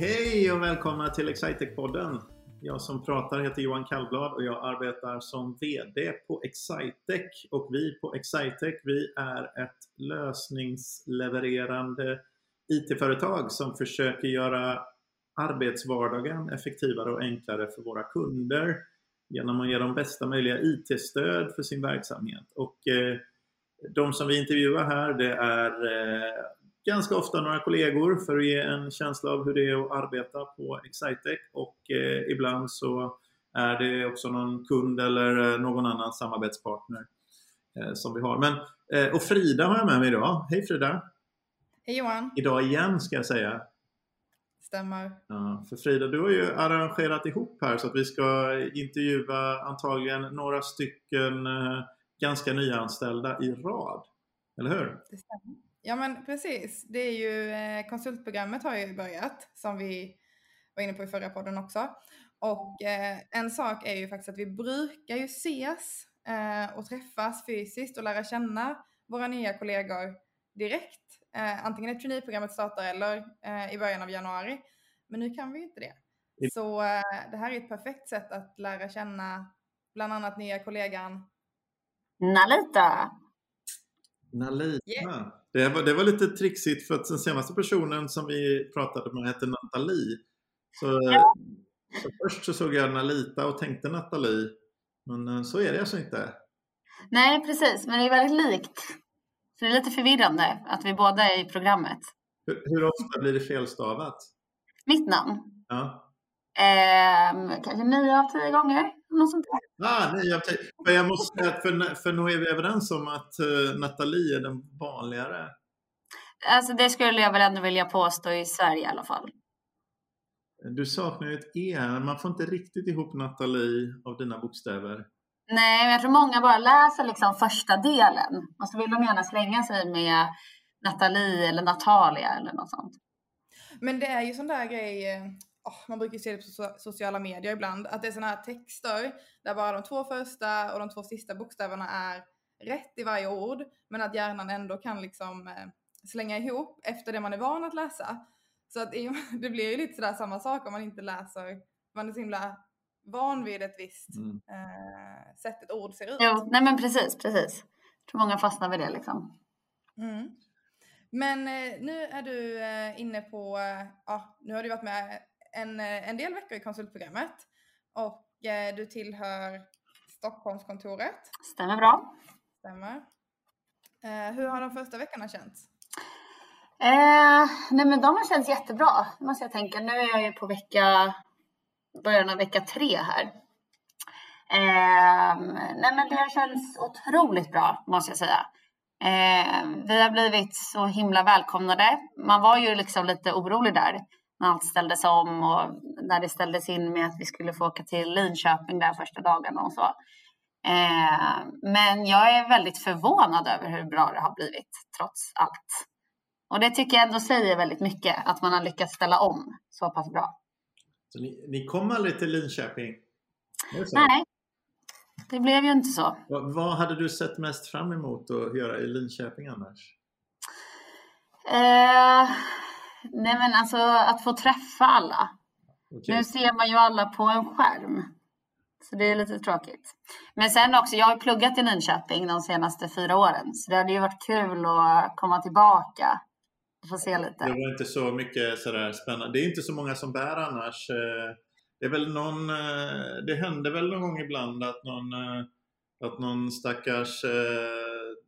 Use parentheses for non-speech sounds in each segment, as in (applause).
Hej och välkomna till Excitec-podden. Jag som pratar heter Johan Kallblad och jag arbetar som VD på Excitec. Och vi på Excitec, vi är ett lösningslevererande IT-företag som försöker göra arbetsvardagen effektivare och enklare för våra kunder genom att ge dem bästa möjliga IT-stöd för sin verksamhet. Och eh, de som vi intervjuar här det är eh, ganska ofta några kollegor för att ge en känsla av hur det är att arbeta på Excitec och eh, ibland så är det också någon kund eller eh, någon annan samarbetspartner eh, som vi har. Men, eh, och Frida har jag med mig idag. Hej Frida! Hej Johan! Idag igen ska jag säga. Stämmer. Ja, för Frida, du har ju arrangerat ihop här så att vi ska intervjua antagligen några stycken eh, ganska nyanställda i rad. Eller hur? Det stämmer. Ja men precis. Det är ju eh, konsultprogrammet har ju börjat som vi var inne på i förra podden också. Och eh, en sak är ju faktiskt att vi brukar ju ses eh, och träffas fysiskt och lära känna våra nya kollegor direkt. Eh, antingen när traineeprogrammet startar eller i början av januari. Men nu kan vi inte det. Så det här är ett perfekt sätt att lära känna bland annat nya kollegan Nalita. Nalita. Yeah. Det, var, det var lite trixigt för att den senaste personen som vi pratade med hette Nathalie. Så, Ja. så först så såg jag Nalita och tänkte Nathalie. Men eh, så är det alltså inte. Nej, precis, men det är väldigt likt. Så det är lite förvirrande att vi båda är i programmet. Hur, hur ofta blir det felstavat? Mitt namn? Ja. Ehm, kanske nio av tio gånger. Något sånt där. Ah, nej, jag, för jag måste säga att för, för nog är vi överens om att uh, Nathalie är den vanligare. Alltså det skulle jag väl ändå vilja påstå i Sverige i alla fall. Du saknar ju ett E. Man får inte riktigt ihop Nathalie av dina bokstäver. Nej, men jag tror många bara läser liksom första delen. Och så vill de gärna slänga sig med Nathalie eller Natalia eller något sånt. Men det är ju sån där grej, åh, man brukar ju se det på so- sociala medier ibland, att det är såna här texter där bara de två första och de två sista bokstäverna är rätt i varje ord, men att hjärnan ändå kan liksom eh, slänga ihop efter det man är van att läsa. Så att (laughs) det blir ju lite sådär samma sak om man inte läser, man är så himla van vid ett visst Mm. eh, sätt ett ord ser ut. Jo, nej men precis, precis. Jag tror många fastnar vid det liksom. Mm. Men eh, nu är du eh, inne på, eh, ja, nu har du varit med en, eh, en del veckor i konsultprogrammet och eh, du tillhör Stockholmskontoret, Stämmer bra. stämmer. Eh, hur har de första veckorna känts? Eh, nej men de har känts jättebra, måste jag tänka. Nu är jag ju på vecka, början av vecka tre här. Eh, nej men det har känts otroligt bra, måste jag säga. Eh, vi har blivit så himla välkomnade. Man var ju liksom lite orolig där när allt ställdes om och när det ställdes in med att vi skulle få åka till Linköping där första dagarna och så. Eh, men jag är väldigt förvånad över hur bra det har blivit, trots allt. Och det tycker jag ändå säger väldigt mycket, att man har lyckats ställa om så pass bra. Så ni, ni kom aldrig till Linköping? Det? Nej, det blev ju inte så. Vad, vad hade du sett mest fram emot att göra i Linköping annars? Eh, nej men alltså att få träffa alla. Okej. Nu ser man ju alla på en skärm. Så det är lite tråkigt. Men sen också, jag har pluggat i Linköping de senaste fyra åren. Så det hade ju varit kul att komma tillbaka och få se lite. Det var inte så mycket sådär spännande. Det är inte så många som bär annars. Eh, Det är väl någon, eh, det händer väl någon gång ibland att någon, eh, att någon stackars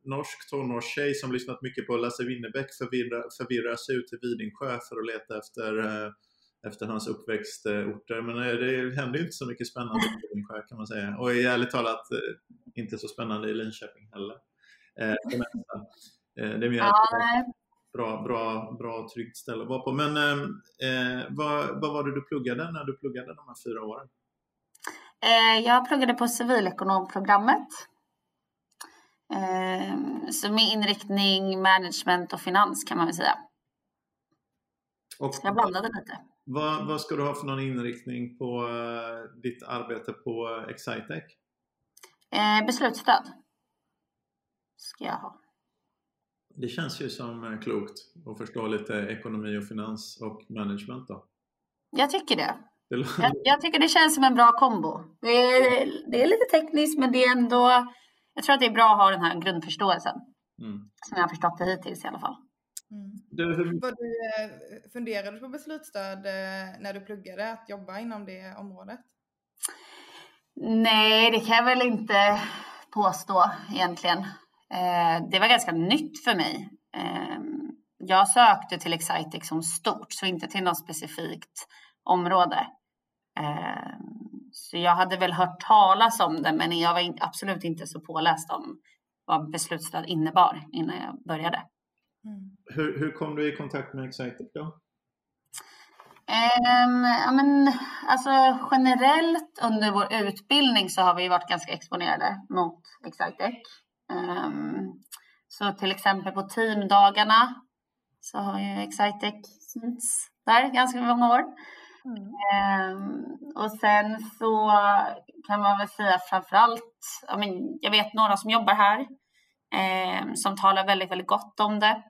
norsk tonårstjej som lyssnat mycket på Lasse Winnerbäck förvirrar, förvirrar sig ut till Vidingsjö för att leta efter, eh, efter hans uppväxtorter. Men eh, det händer ju inte så mycket spännande i Vidingsjö kan man säga. Och ärligt talat eh, inte så spännande i Linköping heller. Det är mer nej. bra, bra, bra tryggt ställe att vara på. Men vad, vad var det du pluggade när du pluggade de här fyra åren? Jag pluggade på civilekonomprogrammet. Eh, så med inriktning management och finans kan man väl säga. Och Jag blandade lite. vad, vad ska du ha för någon inriktning på eh, ditt arbete på Excitec? Eh, beslutsstöd ska jag ha. Det känns ju som eh, klokt att förstå lite ekonomi och finans och management då. jag tycker det. Jag, jag, tycker det känns som en bra kombo. Det är, det är lite tekniskt men det är ändå, jag tror att det är bra att ha den här grundförståelsen. Mm. Som jag har förstått det hittills i alla fall. Mm. Du, hur... Var du, eh, funderade du på beslutsstöd eh, när du pluggade, att jobba inom det området? Nej, det kan jag väl inte påstå egentligen. Eh, det var ganska nytt för mig. Jag sökte till Excitec som stort, så inte till något specifikt område. Så jag hade väl hört talas om det, men jag var absolut inte så påläst om vad beslutsstöd innebar innan jag började. Mm. Hur, hur kom du i kontakt med Excitec då? Um, ja, men, alltså, generellt under vår utbildning så har vi varit ganska exponerade mot Excitec. Um, så till exempel på teamdagarna så har ju Excitec synts där ganska många år. Mm. Um, och sen så kan man väl säga framförallt, jag, men, jag vet några som jobbar här eh, som talar väldigt, väldigt gott om det.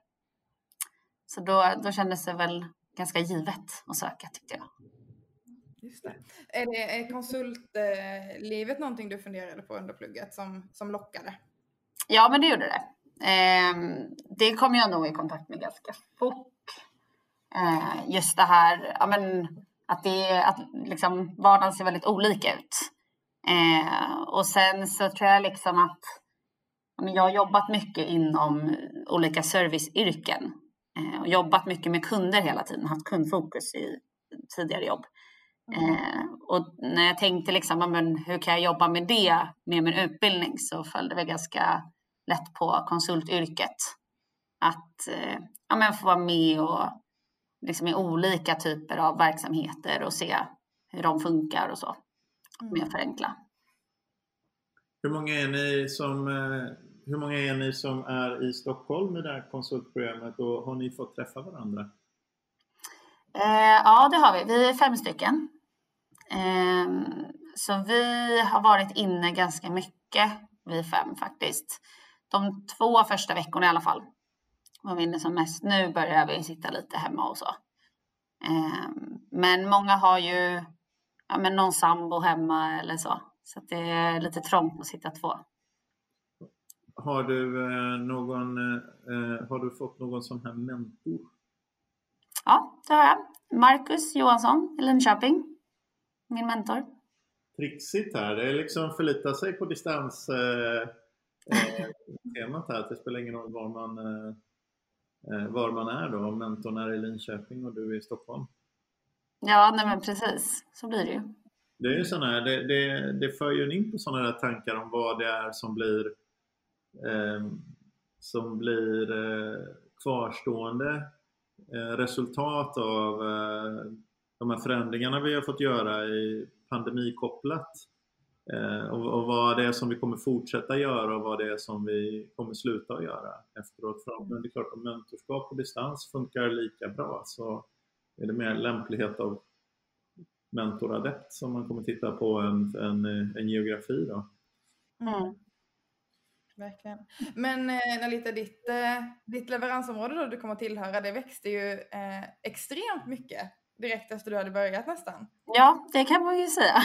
Så då, då kändes det väl ganska givet att söka tyckte jag. Just det. Är, det, är konsultlivet någonting du funderade på under plugget som, som lockade? Ja, men det gjorde det. Eh, det kom jag nog i kontakt med ganska fort. Eh, just det här ja, men, att, det, att liksom, vardagen ser väldigt olika ut. Eh, och sen så tror jag liksom att jag har jobbat mycket inom olika serviceyrken eh, och jobbat mycket med kunder hela tiden, haft kundfokus i tidigare jobb. Eh, och när jag tänkte liksom, men hur kan jag jobba med det med min utbildning så föll det väl ganska lätt på konsultyrket. Att eh, ja, men få vara med och liksom i olika typer av verksamheter och se hur de funkar och så. Mer mm. förenkla. Hur många är ni som hur många är ni som är i Stockholm i det här konsultprogrammet och har ni fått träffa varandra? Eh, ja, det har vi. Vi är fem stycken. Eh, så vi har varit inne ganska mycket, vi fem faktiskt. De två första veckorna i alla fall var vi inne som mest. Nu börjar vi sitta lite hemma och så. Eh, men många har ju ja, men någon sambo hemma eller så. Så det är lite trångt att sitta två. Har du, eh, någon, eh, har du fått någon sån här mentor? Ja, det har jag. Marcus Johansson i Linköping. Min mentor. Trixigt här. Det är liksom förlita sig på distans eh, eh temat här. Det spelar ingen roll var man, eh, var man är då. Om mentorn är i Linköping och du är i Stockholm. Ja, nej men precis. Så blir det ju. Det är ju sådana här, det, det, det för ju in på sådana där tankar om vad det är som blir Ehm, som blir eh, kvarstående eh, resultat av eh, de här förändringarna vi har fått göra i pandemikopplat och, och vad det är som vi kommer fortsätta göra och vad det är som vi kommer sluta att göra efteråt. Men det är klart, om mentorskap på distans funkar lika bra så är det mer lämplighet av mentoradept som man kommer titta på en, en, en geografi. Då. Mm. Verkligen. Men eh, Nalita, ditt, eh, ditt leveransområde då du kommer tillhöra, det växte ju eh, extremt mycket direkt efter du hade börjat nästan. Ja, det kan man ju säga.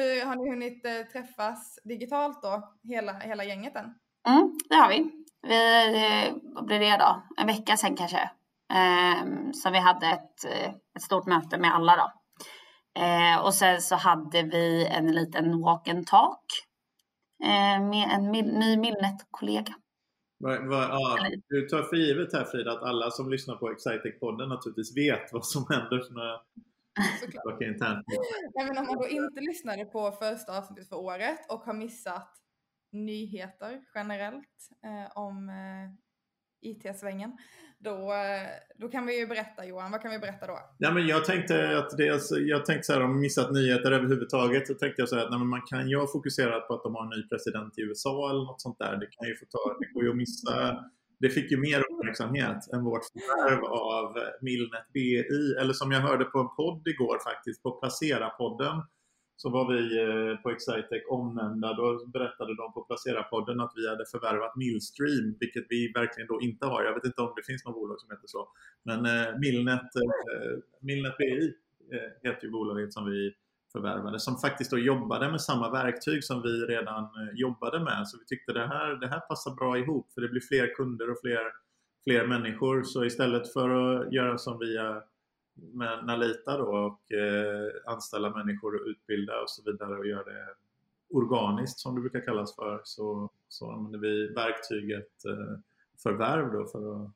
Hur, har ni hunnit eh, träffas digitalt då, hela, hela gänget än? Mm, det har vi. Vi, eh, vad blir det då? En vecka sedan kanske. Eh, så vi hade ett, eh, ett stort möte med alla då. Och sen så hade vi en liten walk and talk med en ny Milnet-kollega. Ja, du tar för givet här Frida att alla som lyssnar på Excitec-podden naturligtvis vet vad som händer men om man då inte lyssnade på första avsnittet för året och har missat nyheter generellt eh, om eh, IT-svängen då, då kan vi ju berätta Johan, vad kan vi berätta då? Ja, men jag tänkte att det, alltså, jag tänkte så här om missat nyheter överhuvudtaget så tänkte jag så här att nej, man kan ju ha fokuserat på att de har en ny president i USA eller något sånt där. Det kan ju få ta, det går ju att missa. Det fick ju mer uppmärksamhet än vårt förvärv av Milnet BI. Eller som jag hörde på en podd igår faktiskt, på Placera-podden så var vi eh, på Excitec omnämnda. Då berättade de på Placera-podden att vi hade förvärvat Millstream, vilket vi verkligen då inte har. Jag vet inte om det finns något bolag som heter så. Men eh, Millnet, eh, Millnet BI eh, heter ju bolaget som vi förvärvade, som faktiskt då jobbade med samma verktyg som vi redan eh, jobbade med. Så vi tyckte det här, det här passar bra ihop, för det blir fler kunder och fler, fler människor. Så istället för att göra som via med Nalita då och eh, anställa människor och utbilda och så vidare och göra det organiskt som det brukar kallas för så, så använder vi verktyget eh, förvärv då för att,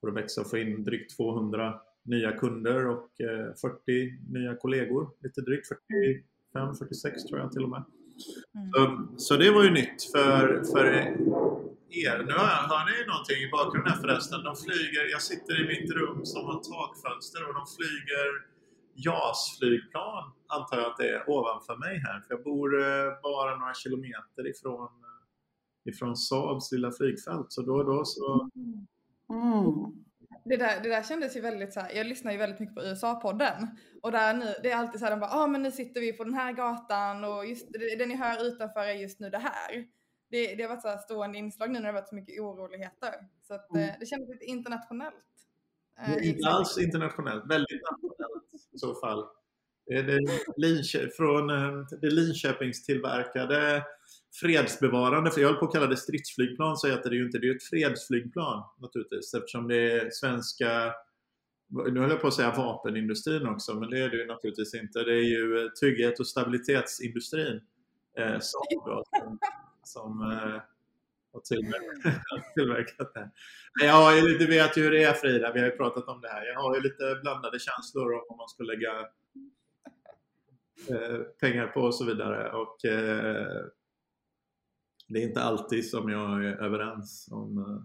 för att växa och få in drygt 200 nya kunder och eh, 40 nya kollegor. Lite drygt 45, 46 tror jag till och med. Mm. Så, så, det var ju nytt för, för er. Nu hör ni någonting i bakgrunden här förresten. De flyger, jag sitter i mitt rum som har takfönster och de flyger JAS-flygplan antar jag att det är ovanför mig här. För jag bor eh, bara några kilometer ifrån, eh, ifrån Saabs lilla flygfält. Så då och då så... Mm. Det där, det där kändes ju väldigt så här, jag lyssnar ju väldigt mycket på USA-podden och där nu, det är alltid så här, de bara, ja ah, men nu sitter vi på den här gatan och just det, det ni hör utanför är just nu det här det, det har varit så här stående inslag nu när det har varit så mycket oroligheter. Så att, mm. Eh, det kändes lite internationellt. Eh, inte alls internationellt, väldigt nationellt i så fall. Det är från eh, det Linköpingstillverkade fredsbevarande, för jag höll på att kalla det stridsflygplan så heter det ju inte, det är ju ett fredsflygplan naturligtvis eftersom det är svenska nu höll jag på att säga vapenindustrin också, men det är det ju naturligtvis inte. Det är ju trygghet och stabilitetsindustrin eh, som, (laughs) då, som som eh, har (laughs) tillverkat det. Jag du vet ju hur det är Frida, vi har ju pratat om det här. Jag har ju lite blandade känslor om man ska lägga eh, pengar på och så vidare. Och eh, det är inte alltid som jag är överens om eh,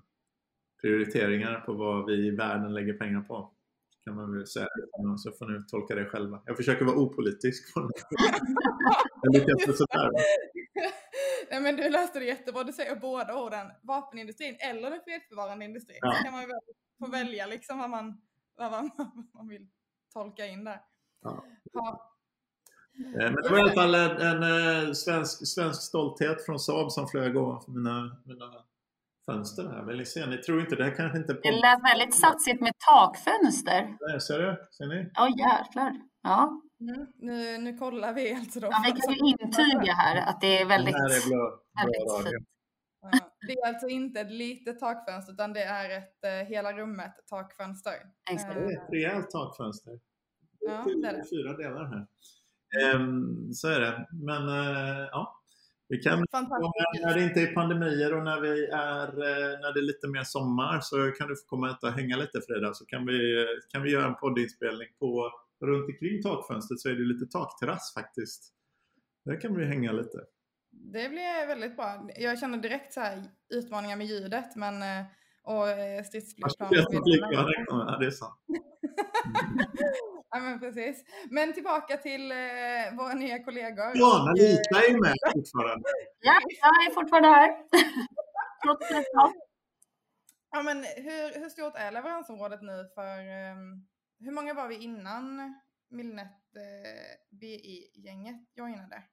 prioriteringar på vad vi i världen lägger pengar på kan man väl säga. Så får ni tolka det själva. Jag försöker vara opolitisk. (laughs) jag lyckas sådär. Nej men du läste det jättebra. Du säger båda orden. Vapenindustrin eller den fredsbevarande industrin. Ja. Så kan man väl få välja liksom vad man, vad man, (laughs) vad man vill tolka in där. Ja. ja. Eh, men det var i alla fall en, en, eh, svensk, svensk stolthet från Saab som flög ovanför mina, mina fönster här. Vill ni se? Ni tror inte det här kanske inte... På... Det lät väldigt satsigt med takfönster. Nej, ser du? Ser ni? Ja, oh, jäklar. Ja. Mm, nu, nu kollar vi alltså då. Ja, vi kan ju intyga här att det är väldigt, det är blå, blå fint. Det är alltså inte ett litet takfönster utan det är ett uh, hela rummet takfönster. Exakt. Det är ett rejält takfönster. Ja, det är det. Fyra delar här. Um, så är det. Men uh, ja, vi kan, när det inte är pandemier och när, vi är, eh, när det är lite mer sommar så kan du få komma hit och hänga lite Frida så kan vi, kan vi göra en poddinspelning på runt omkring takfönstret så är det lite takterrass faktiskt. Där kan vi hänga lite. Det blir väldigt bra. Jag känner direkt så här utmaningar med ljudet men, eh, och eh, stridsflygplan. Ja, det är sant. (laughs) Ja men precis. Men tillbaka till eh, våra nya kollegor. Ja, Nalita är med (laughs) fortfarande. Ja, jag är fortfarande här. (laughs) ja men hur, hur stort är leveransområdet nu för um, hur många var vi innan Milnet eh, BI-gänget joinade?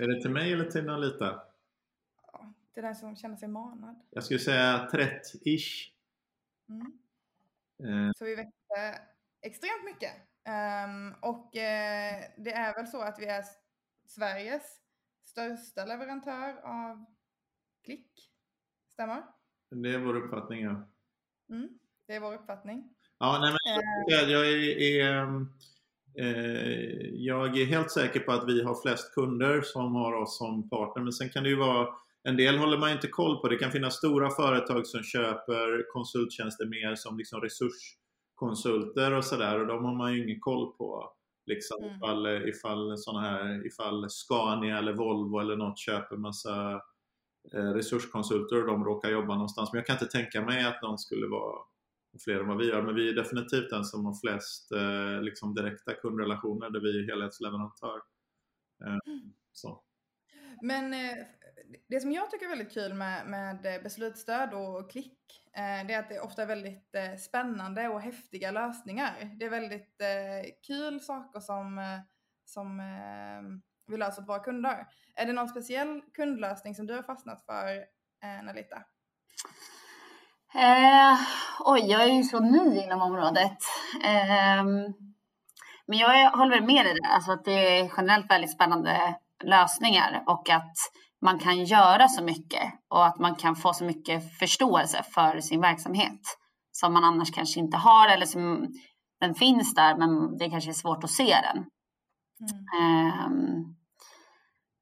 Är det till mig eller till Nalita? Ja, till den som känner sig manad. Jag skulle säga 30-ish. Mm. Eh. Så vi växte extremt mycket. Um, och uh, det är väl så att vi är Sveriges största leverantör av klick. Stämmer? Det är vår uppfattning, ja. Mm, det är vår uppfattning. Ja, nej, men uh, jag, är, är eh, jag är helt säker på att vi har flest kunder som har oss som partner. Men sen kan det ju vara en del håller man inte koll på. Det kan finnas stora företag som köper konsulttjänster mer som liksom resurs konsulter och sådär och de har man ju ingen koll på. Liksom, mm. ifall, ifall, såna här, ifall Scania eller Volvo eller något köper massa eh, resurskonsulter och de råkar jobba någonstans. Men jag kan inte tänka mig att någon skulle vara fler än vad vi gör. Men vi är definitivt den som har flest eh, liksom direkta kundrelationer där vi är helhetsleverantör. Eh, mm. så. Men eh, det som jag tycker är väldigt kul med, med eh, beslutsstöd och klick, eh, det är att det ofta är väldigt spännande och häftiga lösningar. Det är väldigt kul saker som, som vi löser åt våra kunder. Är det någon speciell kundlösning som du har fastnat för, Nalita? Eh, oj, jag är ju så ny inom området. Eh, men jag håller med dig där, alltså att det är generellt väldigt spännande lösningar och att man kan göra så mycket och att man kan få så mycket förståelse för sin verksamhet som man annars kanske inte har eller som den finns där men det kanske är svårt att se den. Mm. Um,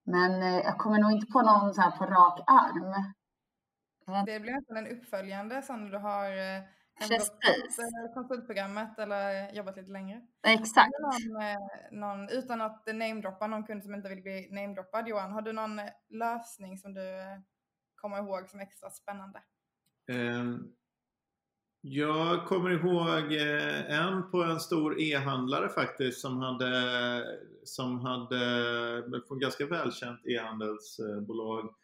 men eh, jag kommer nog inte på någon så här på rak arm. Det blir nästan en uppföljande när du har eh, Precis. konsultprogrammet eller jobbat lite längre. Exakt. Någon, eh, någon, utan att namedroppa någon kund som inte vill bli namedroppad, Johan, har du någon lösning som du kommer ihåg som extra spännande? Um, jag kommer ihåg eh, en på en stor e-handlare faktiskt som hade, som hade på ett ganska välkänt e-handelsbolag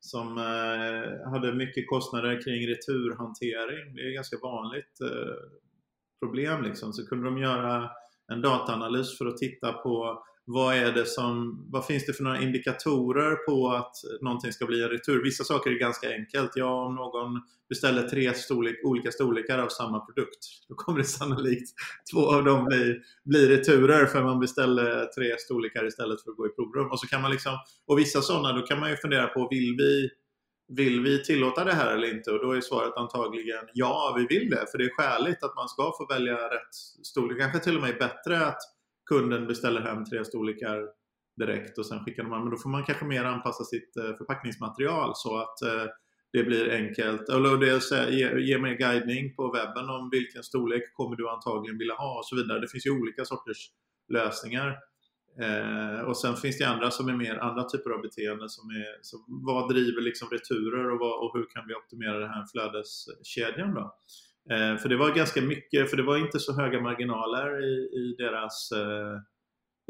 som eh, hade mycket kostnader kring returhantering. Det är ett ganska vanligt eh, problem liksom. Så kunde de göra en dataanalys för att titta på vad, är det som, vad finns det för några indikatorer på att någonting ska bli en retur? Vissa saker är ganska enkelt. Ja, om någon beställer tre storlek, olika storlekar av samma produkt, då kommer det sannolikt två av dem bli, bli returer för man beställer tre storlekar istället för att gå i provrum. Och, så kan man liksom, och vissa sådana, då kan man ju fundera på, vill vi vill vi tillåta det här eller inte? Och då är svaret antagligen ja, vi vill det. För det är skäligt att man ska få välja rätt storlek. Kanske till och med bättre att kunden beställer hem tre storlekar direkt och sen skickar de hem. Men då får man kanske mer anpassa sitt eh, förpackningsmaterial så att eh, det blir enkelt. Eller dels ge, ge mer guidning på webben om vilken storlek kommer du antagligen vilja ha och så vidare. Det finns ju olika sorters lösningar. Eh, och sen finns det andra som är mer andra typer av beteenden som är så vad driver liksom returer och, vad, och hur kan vi optimera den här flödeskedjan då? Eh, för det var ganska mycket, för det var inte så höga marginaler i, i deras eh,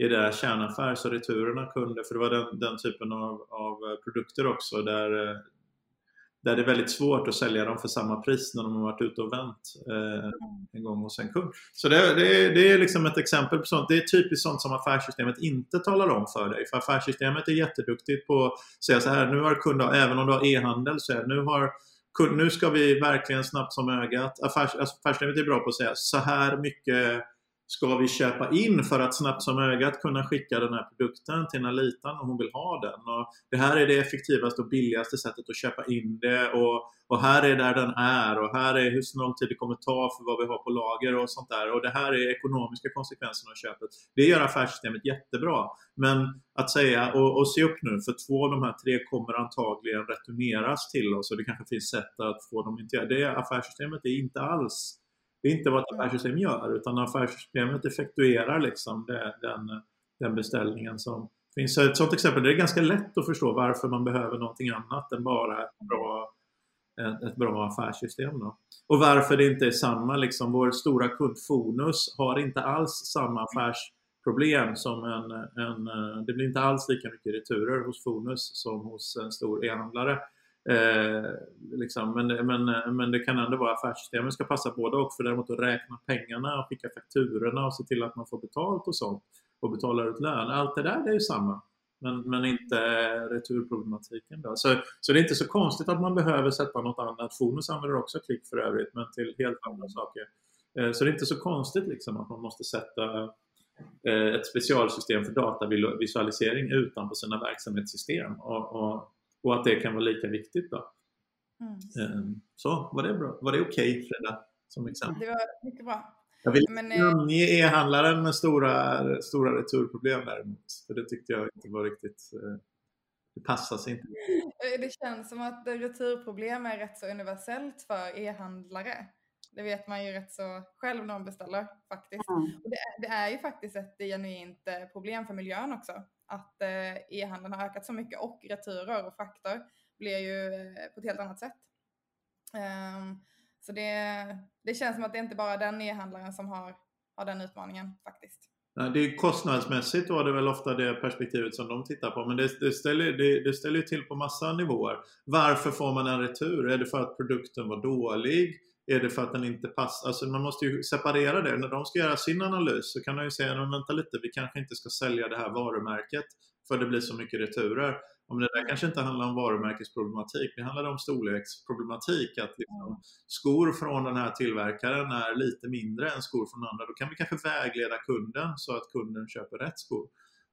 i deras kärnaffär så returerna kunde, för det var den, den typen av, av produkter också där, eh, där det är väldigt svårt att sälja dem för samma pris när de har varit ute och vänt eh, en gång hos en kund. Så det, det, det, är liksom ett exempel på sånt. Det är typiskt sånt som affärssystemet inte talar om för dig. För affärssystemet är jätteduktigt på att säga så här, nu har kunder, även om du har e-handel, så här, nu har nu ska vi verkligen snabbt som ögat, affärs, alltså, affärslivet är bra på att säga så här mycket ska vi köpa in för att snabbt som ögat kunna skicka den här produkten till Nalitan om hon vill ha den. Och det här är det effektivaste och billigaste sättet att köpa in det och, och här är där den är och här är hur lång tid det kommer ta för vad vi har på lager och sånt där. Och det här är ekonomiska konsekvenserna av köpet. Det gör affärssystemet jättebra. Men att säga, och, och se upp nu, för två av de här tre kommer antagligen returneras till oss och det kanske finns sätt att få dem inte Det affärssystemet är inte alls det är inte vad ett affärssystem gör utan affärssystemet effektuerar liksom den, den beställningen som finns. Så ett sådant exempel, det är ganska lätt att förstå varför man behöver någonting annat än bara ett bra, ett, bra affärssystem. Då. Och varför det inte är samma, liksom vår stora kund Fonus har inte alls samma affärsproblem som en, en, det blir inte alls lika mycket returer hos Fonus som hos en stor e-handlare. Eh, liksom. men, men, men det kan ändå vara affärssystemet ska passa både och. För däremot att räkna pengarna och skicka fakturorna och se till att man får betalt och sånt och betalar ut lön. Allt det där det är ju samma. Men, men inte returproblematiken. Då. Så, så det är inte så konstigt att man behöver sätta något annat. Fonus använder också klick för övrigt, men till helt andra saker. Eh, så det är inte så konstigt liksom att man måste sätta eh, ett specialsystem för datavisualisering utanpå sina verksamhetssystem. Och, och och att det kan vara lika viktigt. Då. Mm. Ehm, så, var det, bra? Var det okej okay, Freda? Som exempel? Det var mycket bra. Jag vill inte eh, namnge e-handlaren med stora, stora returproblem däremot. För det tyckte jag inte var riktigt... Eh, det passar sig inte. (laughs) Eh, det känns som att returproblem är rätt så universellt för e-handlare. Det vet man ju rätt så själv när man beställer faktiskt. Mm. Och det, är, det, är ju faktiskt ett genuint problem för miljön också att eh, e-handeln har ökat så mycket och returer och frakter blir ju eh, på ett helt annat sätt. Ehm, så det, det känns som att det inte bara är den e-handlaren som har, har den utmaningen faktiskt. Det är kostnadsmässigt då är det väl ofta det perspektivet som de tittar på. Men det, det ställer, det, det ställer till på massa nivåer. Varför får man en retur? Är det för att produkten var dålig? Är det för att den inte passar? Alltså man måste ju separera det. När de ska göra sin analys så kan de ju säga, men vänta lite, vi kanske inte ska sälja det här varumärket för det blir så mycket returer. Om det där kanske inte handlar om varumärkesproblematik, det handlar om storleksproblematik. Att liksom, skor från den här tillverkaren är lite mindre än skor från andra. Då kan vi kanske vägleda kunden så att kunden köper rätt skor.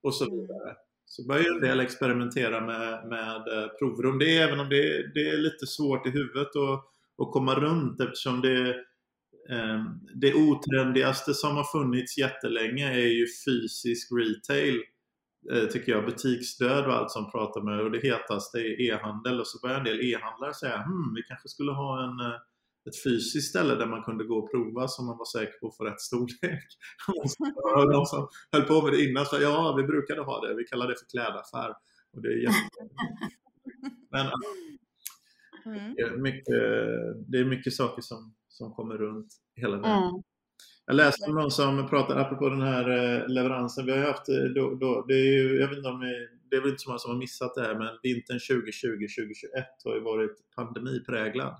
Och så mm. vidare. Så börjar en del experimentera med, med eh, prover om det, även om det, det är lite svårt i huvudet att, att komma runt eftersom det, eh, det otrendigaste som har funnits jättelänge är ju fysisk retail Eh, tycker jag, butiksdöd och allt som pratar med och det hetaste är e-handel och så börjar en del e-handlare säga hmm, vi kanske skulle ha en, eh, ett fysiskt ställe där man kunde gå och prova så man var säker på att få rätt storlek. (laughs) och de som höll på med det innan sa ja, vi brukade ha det, vi kallar det för klädaffär. Och det är (laughs) Men mm. det, är mycket, det är mycket saker som, som kommer runt hela tiden. Mm. Jag läste om någon som pratade, apropå den här eh, leveransen, vi har haft, eh, då, då, det är ju, jag vet inte om det är väl inte så många som har missat det här, men vintern 2020-2021 har ju varit pandemipräglad.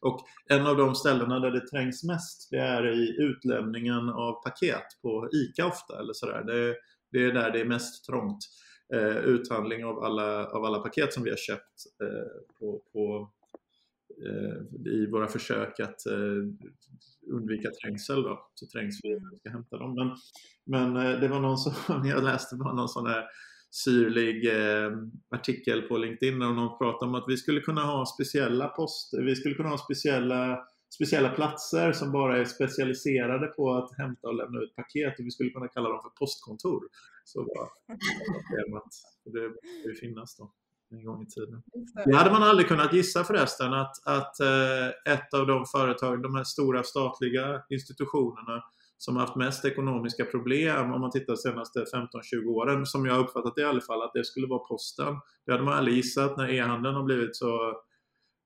Och en av de ställena där det trängs mest, det är i utlämningen av paket på ICA ofta, eller sådär. Det, det är där det är mest trångt. Eh, uthandling av alla, av alla paket som vi har köpt eh, på, på i våra försök att eh, undvika trängsel då, så trängs vi när vi ska hämta dem. Men, men eh, det var någon som, (laughs) jag läste var någon sån här syrlig eh, artikel på LinkedIn där någon pratade om att vi skulle kunna ha speciella poster, vi skulle kunna ha speciella speciella platser som bara är specialiserade på att hämta och lämna ut paket och vi skulle kunna kalla dem för postkontor. Så var. Det borde finnas då en gång i tiden. Det hade man aldrig kunnat gissa förresten att, att eh, ett av de företag, de här stora statliga institutionerna som har haft mest ekonomiska problem om man tittar de senaste 15-20 åren, som jag uppfattat i alla fall, att det skulle vara posten. Det hade man aldrig gissat när e-handeln har blivit så,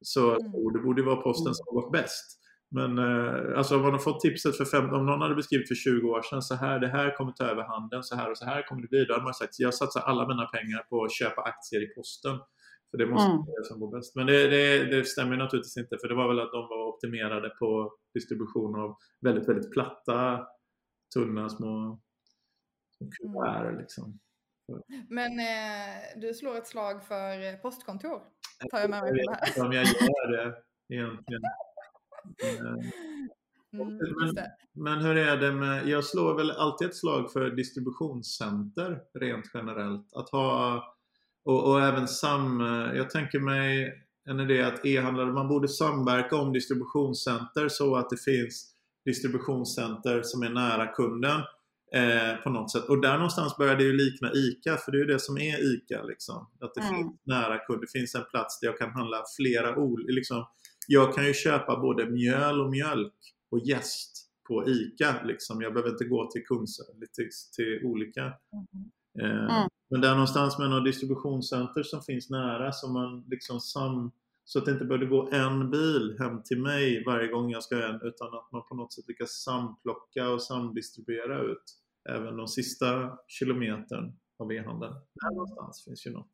så mm. stor. Det borde vara posten mm. som har gått bäst. Men eh, alltså om man har fått tipset för fem, om någon hade beskrivit för 20 år sedan så här, det här kommer ta över handeln, så här och så här kommer det bli. Då hade man sagt, jag satsar alla mina pengar på att köpa aktier i posten. För det måste mm. vara det som går bäst. Men det, det, det, stämmer naturligtvis inte, för det var väl att de var optimerade på distribution av väldigt, väldigt platta, tunna små kuvert. Mm. Liksom. Men eh, du slår ett slag för postkontor? Tar jag med mig det här? om jag gör det egentligen. (laughs) Mm, men, men, hur är det med, jag slår väl alltid ett slag för distributionscenter rent generellt. Att ha, och, och även sam, jag tänker mig en idé att e-handlare, man borde samverka om distributionscenter så att det finns distributionscenter som är nära kunden eh, på något sätt. Och där någonstans börjar det ju likna ICA, för det är ju det som är ICA. Liksom. Att det mm. finns nära kund, det finns en plats där jag kan handla flera olika, liksom, jag kan ju köpa både mjöl och mjölk och jäst på ICA. Liksom. Jag behöver inte gå till Kungsör, till, till olika. Mm. Eh, mm. Men där någonstans med något distributionscenter som finns nära som man liksom sam, så att det inte behöver gå en bil hem till mig varje gång jag ska en utan att man på något sätt lyckas samplocka och samdistribuera ut även de sista kilometern av e-handeln. Där mm. någonstans finns ju något.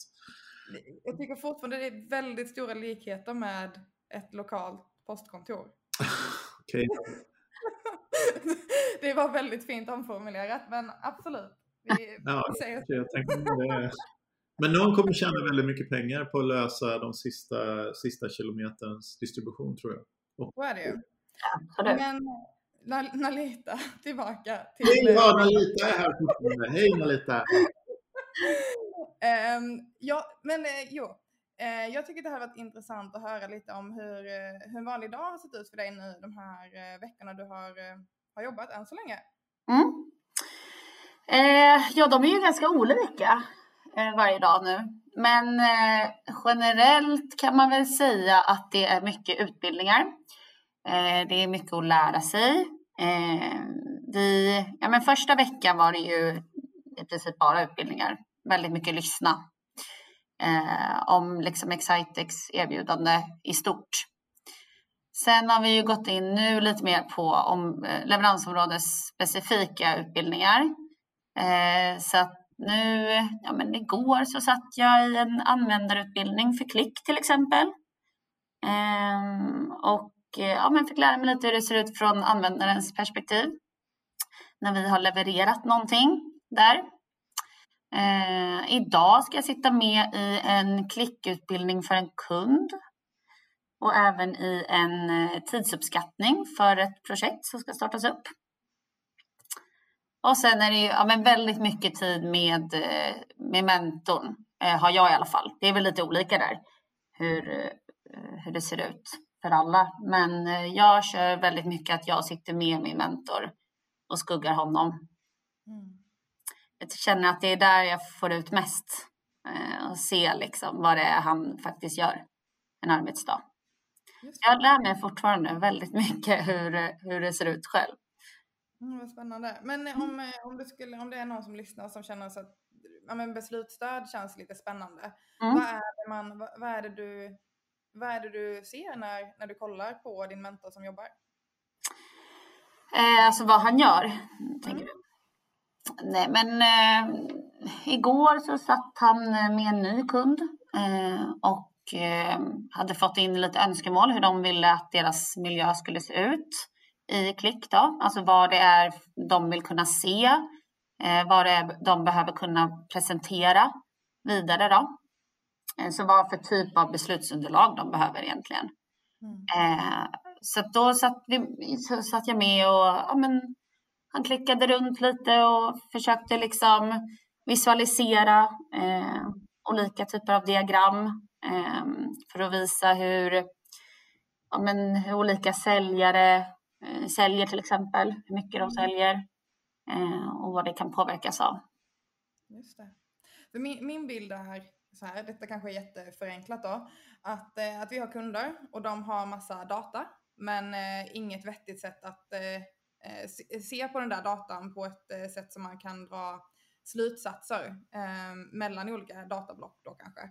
Jag tycker fortfarande det är väldigt stora likheter med ett lokalt postkontor. (laughs) Okej. (laughs) det var väldigt fint omformulerat, men absolut. Vi, (laughs) ja, säger... jag det. Men någon kommer tjäna väldigt mycket pengar på att lösa de sista, sista kilometerns distribution tror jag. Så är det ju. Men Nalita, tillbaka till... Hej, ja, Nalita är här Hej Nalita! um, ja, men eh, jo, Eh, jag tycker det hade varit intressant att höra lite om hur, eh, hur en vanlig dag har sett ut för dig nu de här eh, veckorna du har, eh, har jobbat än så länge. Mm. Eh, ja, de är ju ganska olika eh, varje dag nu. Men eh, generellt kan man väl säga att det är mycket utbildningar. Eh, det är mycket att lära sig. vi, ja, men första veckan var det ju i princip bara utbildningar. Väldigt mycket lyssna eh, om liksom Excitex erbjudande i stort. Sen har vi ju gått in nu lite mer på om eh, leveransområdesspecifika utbildningar. Eh, så att nu, ja men igår så satt jag i en användarutbildning för Klick till exempel. Ehm, eh, och ja, men fick lära mig lite hur det ser ut från användarens perspektiv när vi har levererat någonting där. Eh, idag ska jag sitta med i en klickutbildning för en kund och även i en eh, tidsuppskattning för ett projekt som ska startas upp. Och sen är det ju ja, men väldigt mycket tid med, eh, med mentorn, eh, har jag i alla fall. Det är väl lite olika där hur, eh, hur det ser ut för alla. Men jag kör väldigt mycket att jag sitter med min mentor och skuggar honom. Mm. Jag känner att det är där jag får ut mest eh, och se liksom vad det är han faktiskt gör en arbetsdag. Jag lär mig fortfarande väldigt (laughs) mycket hur, hur det ser ut själv. Mm, vad spännande. Men mm. om, eh, om, det skulle, om det är någon som lyssnar som känner så att ja, men beslutsstöd känns lite spännande. Mm. Vad, är det man, vad, vad, är det du, vad är det du ser när, när du kollar på din mentor som jobbar? Eh, alltså vad han gör, tänker mm. du? Nej, men eh, igår så satt han med en ny kund eh, och eh, hade fått in lite önskemål hur de ville att deras miljö skulle se ut i klick då, alltså vad det är de vill kunna se, eh, vad det är de behöver kunna presentera vidare då. Eh, så vad för typ av beslutsunderlag de behöver egentligen. Mm. Eh, så då satt, vi, så satt jag med och ja, men, han klickade runt lite och försökte liksom visualisera eh, olika typer av diagram eh, för att visa hur, ja, men, hur olika säljare eh, säljer till exempel, hur mycket de säljer eh, och vad det kan påverkas av. Just det. För min, min bild är så här, detta kanske är jätteförenklat då, att, eh, att vi har kunder och de har massa data men eh, inget vettigt sätt att eh se på den där datan på ett eh, sätt som man kan dra slutsatser eh, mellan olika datablock då kanske.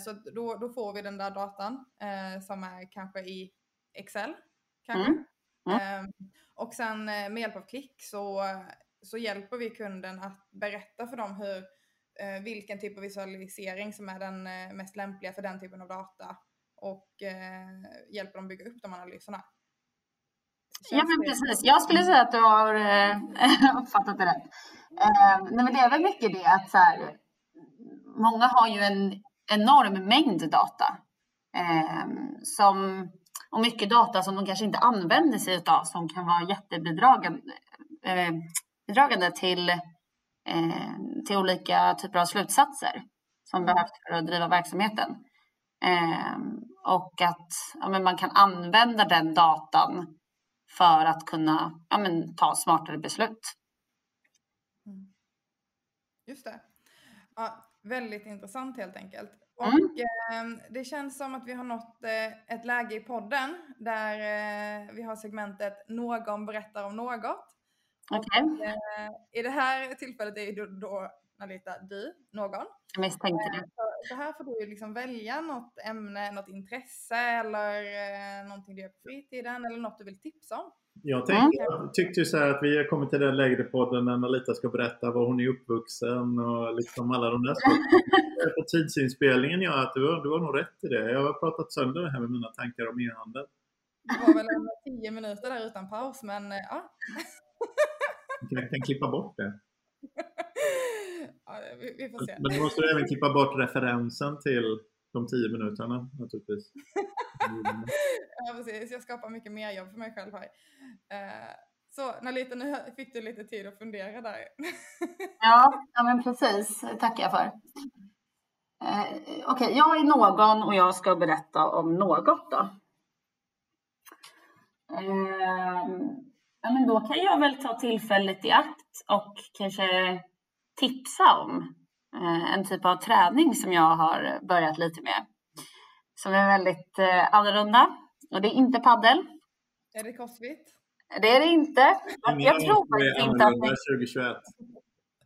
så då, då får vi den där datan som är kanske i Excel kanske. Mm. Mm. och sen med hjälp av klick så, så hjälper vi kunden att berätta för dem hur eh, vilken typ av visualisering som är den eh, mest lämpliga för den typen av data och eh, hjälper dem bygga upp de analyserna. Ja, men precis. Jag skulle säga att du har eh, (laughs) uppfattat det rätt. Eh, nej, men det är väl mycket det att så här, många har ju en enorm mängd data eh, som, och mycket data som de kanske inte använder sig av som kan vara jättebidragande eh, bidragande till eh, till olika typer av slutsatser som mm. behövs för att driva verksamheten. Och att ja, men man kan använda den datan för att kunna ja, men, ta smartare beslut. Mm. Just det. Ja, väldigt intressant helt enkelt. Och mm. eh, det känns som att vi har nått eh, ett läge i podden där eh, vi har segmentet Någon berättar om något. Okay. Och, eh, I det här tillfället är då, då Nalita, du, någon. Jag misstänkte det. Eh, så, så, här får du liksom välja något ämne, något intresse eller eh, någonting du gör på fritiden eller något du vill tipsa om. Jag tänkte, mm. tyckte ju så att vi har kommit till den lägre podden när Nalita ska berätta var hon är uppvuxen och liksom alla de där sakerna. (laughs) På tidsinspelningen ja, att du, du har nog rätt i det. Jag har pratat sönder det här med mina tankar om e-handel. Det var väl en tio minuter där utan paus men ja. Jag kan klippa bort det. (laughs) vi, vi, får se. Men du måste även klippa bort referensen till de tio minuterna naturligtvis. (laughs) ja, precis. Jag skapar mycket mer jobb för mig själv här. Uh, så Nalita, nu fick du lite tid att fundera där. (laughs) ja, ja, men precis. Det tackar jag för. Uh, Okej, okay, jag är någon och jag ska berätta om något då. Uh, ja, men då kan jag väl ta tillfället i akt och kanske tipsa om eh, en typ av träning som jag har börjat lite med. Som är väldigt eh, annorlunda. Och det är inte paddel. Är det crossfit? Det är det inte. Jag tror faktiskt inte att det... 2021.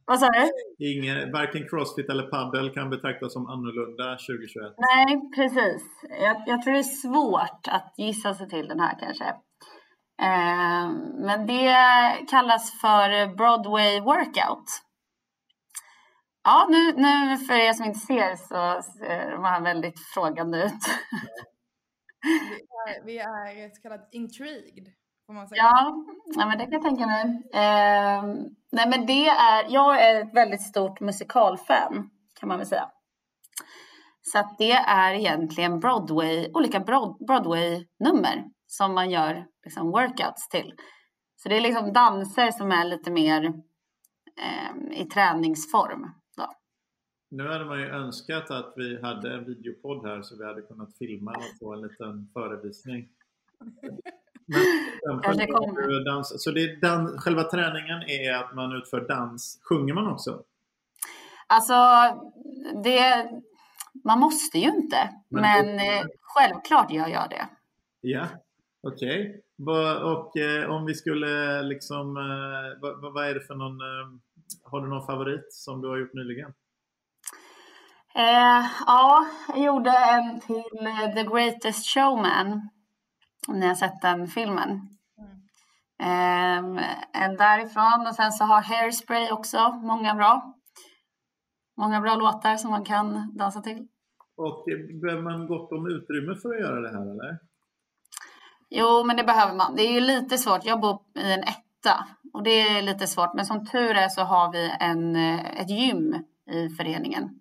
Vad sa du? Ingen, varken crossfit eller paddel kan betraktas som annorlunda 2021. Nej, precis. Jag, jag tror det är svårt att gissa sig till den här kanske. Eh, men det kallas för Broadway workout. Ja, nu, nu för er som inte ser så ser man väldigt frågande ut. Vi är, vi är så kallat intrigued. Får man säga. Ja, ja, men det kan jag tänka mig. Eh, nej, men det är, jag är ett väldigt stort musikalfan kan man väl säga. Så att det är egentligen Broadway, olika Broadway-nummer som man gör liksom workouts till. Så det är liksom danser som är lite mer eh, i träningsform. Nu hade man ju önskat att vi hade en videopodd här så vi hade kunnat filma och få en liten förevisning. Men, dans, så det är dans, själva träningen är att man utför dans. Sjunger man också? Alltså, det, man måste ju inte, men, men eh, självklart gör jag det. Ja, okej. Okay. Och eh, om vi skulle liksom, eh, vad, vad, är det för någon, eh, har du någon favorit som du har gjort nyligen? Eh, ja, jag gjorde en till eh, The Greatest Showman. Om ni har sett den filmen. Mm. en därifrån och sen så har Hairspray också många bra. Många bra låtar som man kan dansa till. Och behöver man gott om utrymme för att göra det här eller? Jo, men det behöver man. Det är ju lite svårt. Jag bor i en etta och det är lite svårt. Men som tur är så har vi en, eh, ett gym i föreningen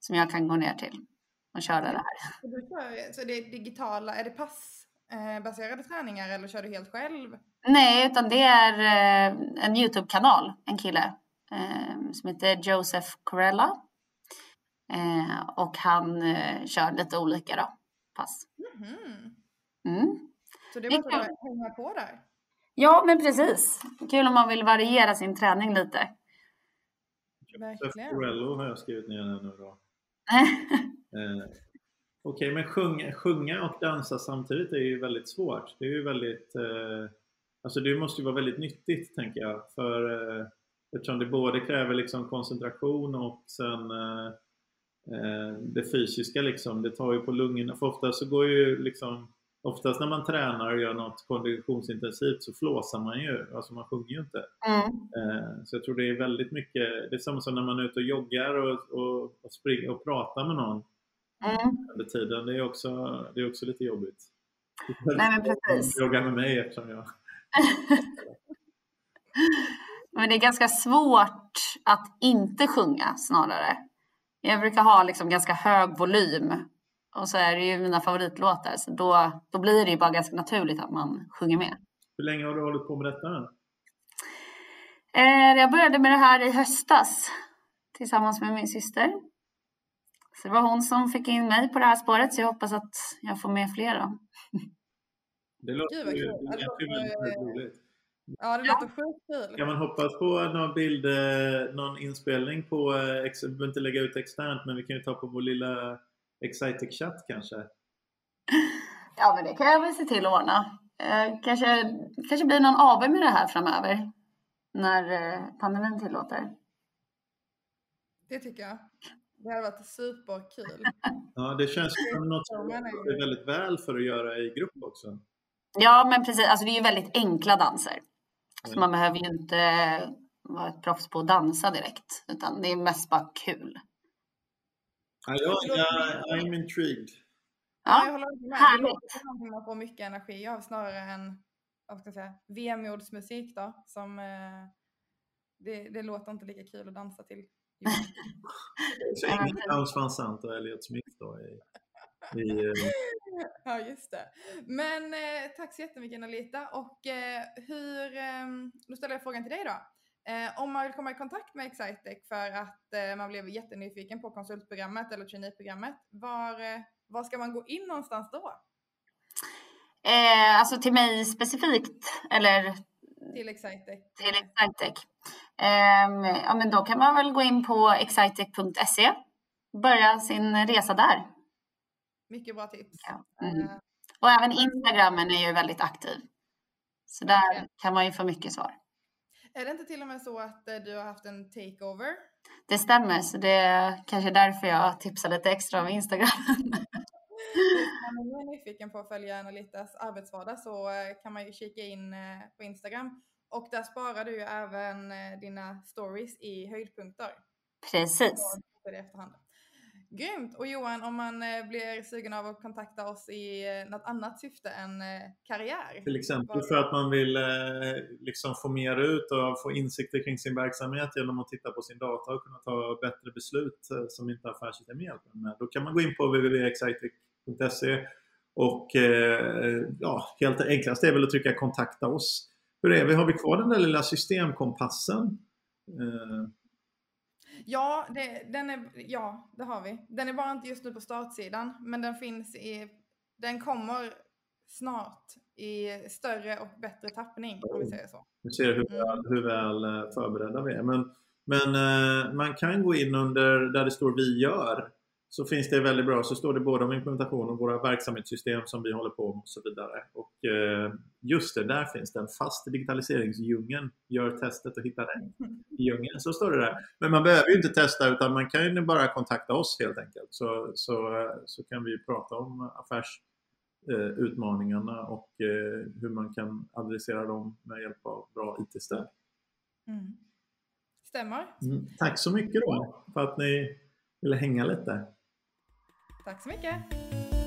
som jag kan gå ner till och köra det här. Så det är digitala, är det passbaserade träningar eller kör du helt själv? Nej, utan det är eh, en Youtube-kanal, en kille eh, som heter Joseph Corella. Och han kör lite olika då, pass. Mm. Mm. Så det måste du hänga på där? Ja, men precis. Kul om man vill variera sin träning lite. Verkligen. Corello har jag skrivit ner här nu då eh, Okej, okay, men sjunga, sjunga och dansa samtidigt är ju väldigt svårt. Det är ju väldigt... Eh, alltså det måste ju vara väldigt nyttigt, tänker jag. För, eh, eftersom det både kräver liksom koncentration och sen eh, eh det fysiska liksom. Det tar ju på lungorna. För ofta så går ju liksom Oftast när man tränar och gör något konditionsintensivt så flåsar man ju, alltså man sjunger ju inte. Mm. Eh, så jag tror det är väldigt mycket, det är samma som när man är ute och joggar och, och, och springer och pratar med någon mm. under tiden. Det är också, det är också lite jobbigt. Nej men precis. Jogga med mig eftersom jag... (laughs) men det är ganska svårt att inte sjunga snarare. Jag brukar ha liksom ganska hög volym och så är det ju mina favoritlåtar så då, då blir det ju bara ganska naturligt att man sjunger med. Hur länge har du hållit på med detta? Eh, jag började med det här i höstas tillsammans med min syster. Så det var hon som fick in mig på det här spåret så jag hoppas att jag får med fler då. (laughs) Det låter ju väldigt roligt. Ja, det låter sjukt kul. Kan man hoppas på någon bild, eh, någon inspelning på, eh, vi behöver inte lägga ut externt men vi kan ju ta på vår lilla Excitec chatt kanske? Ja, men det kan jag väl se till att ordna. Eh, kanske, kanske blir någon AV med det här framöver. När eh, pandemin tillåter. Det tycker jag. Det hade varit superkul. (laughs) ja, det känns som något som är väldigt väl för att göra i grupp också. Ja, men precis. Alltså det är ju väldigt enkla danser. Mm. Så man behöver ju inte vara ett proffs på att dansa direkt. Utan det är mest bara kul. Ja, jag, I'm intrigued. Ja, jag håller med. Härligt. Det låter som man får mycket energi av snarare än vad ska jag säga, vemodsmusik då. Som, eh, det, det låter inte lika kul att dansa till. (laughs) så inget Towns van Sant och Elliot Smith då i, i eh... (laughs) Ja, just det. Men eh, tack så jättemycket Anita. Och hur, då ställer jag frågan till dig då. Eh, om man vill komma i kontakt med Excitec för att eh, man blev jättenyfiken på konsultprogrammet eller traineeprogrammet, var, eh, var ska man gå in någonstans då? Eh, alltså till mig specifikt eller? Till Excitec. Till Excitec. Eh, ja men då kan man väl gå in på excitec.se börja sin resa där. Mycket bra tips. Ja. Mm. Eh, Och även Instagramen är ju väldigt aktiv. Så där kan man ju få mycket svar. Är det inte till och med så att eh, du har haft en takeover? Det stämmer, så det är kanske därför jag tipsar lite extra om Instagram. Om man är nyfiken på att följa Analitas arbetsvardag så eh, kan man ju kika in eh, på Instagram. Och där sparar du ju även dina stories i höjdpunkter. Precis. För det efterhand. Grymt! Och Johan, om man eh, blir sugen av att kontakta oss i eh, något annat syfte än eh, karriär? Till exempel för att man vill liksom få mer ut och få insikter kring sin verksamhet genom att titta på sin data och kunna ta bättre beslut som inte affärssystem hjälper med. Då kan man gå in på www.excitec.se och ja, helt enklast är väl att trycka kontakta oss. Hur är vi? Har vi kvar den där lilla systemkompassen? Ja det, den är, ja, det har vi. Den är bara inte just nu på startsidan, men den finns i, den kommer snart i större och bättre tappning om vi säger så. Du ser hur, mm. väl, hur väl eh, förberedda vi är. Men, men eh, man kan gå in under där det står vi gör så finns det väldigt bra, så står det både om implementation och våra verksamhetssystem som vi håller på med och så vidare. Och eh, just det, där finns det en fast digitaliseringsdjungeln. Gör testet och hitta rätt i djungeln, så står det där. Men man behöver ju inte testa utan man kan ju bara kontakta oss helt enkelt. Så, så, så kan vi prata om affärsutmaningarna eh, och eh, hur man kan adressera dem med hjälp av bra IT-stöd. Mm. Stämmer. Mm. Tack så mycket då för att ni ville hänga lite. Tack så mycket!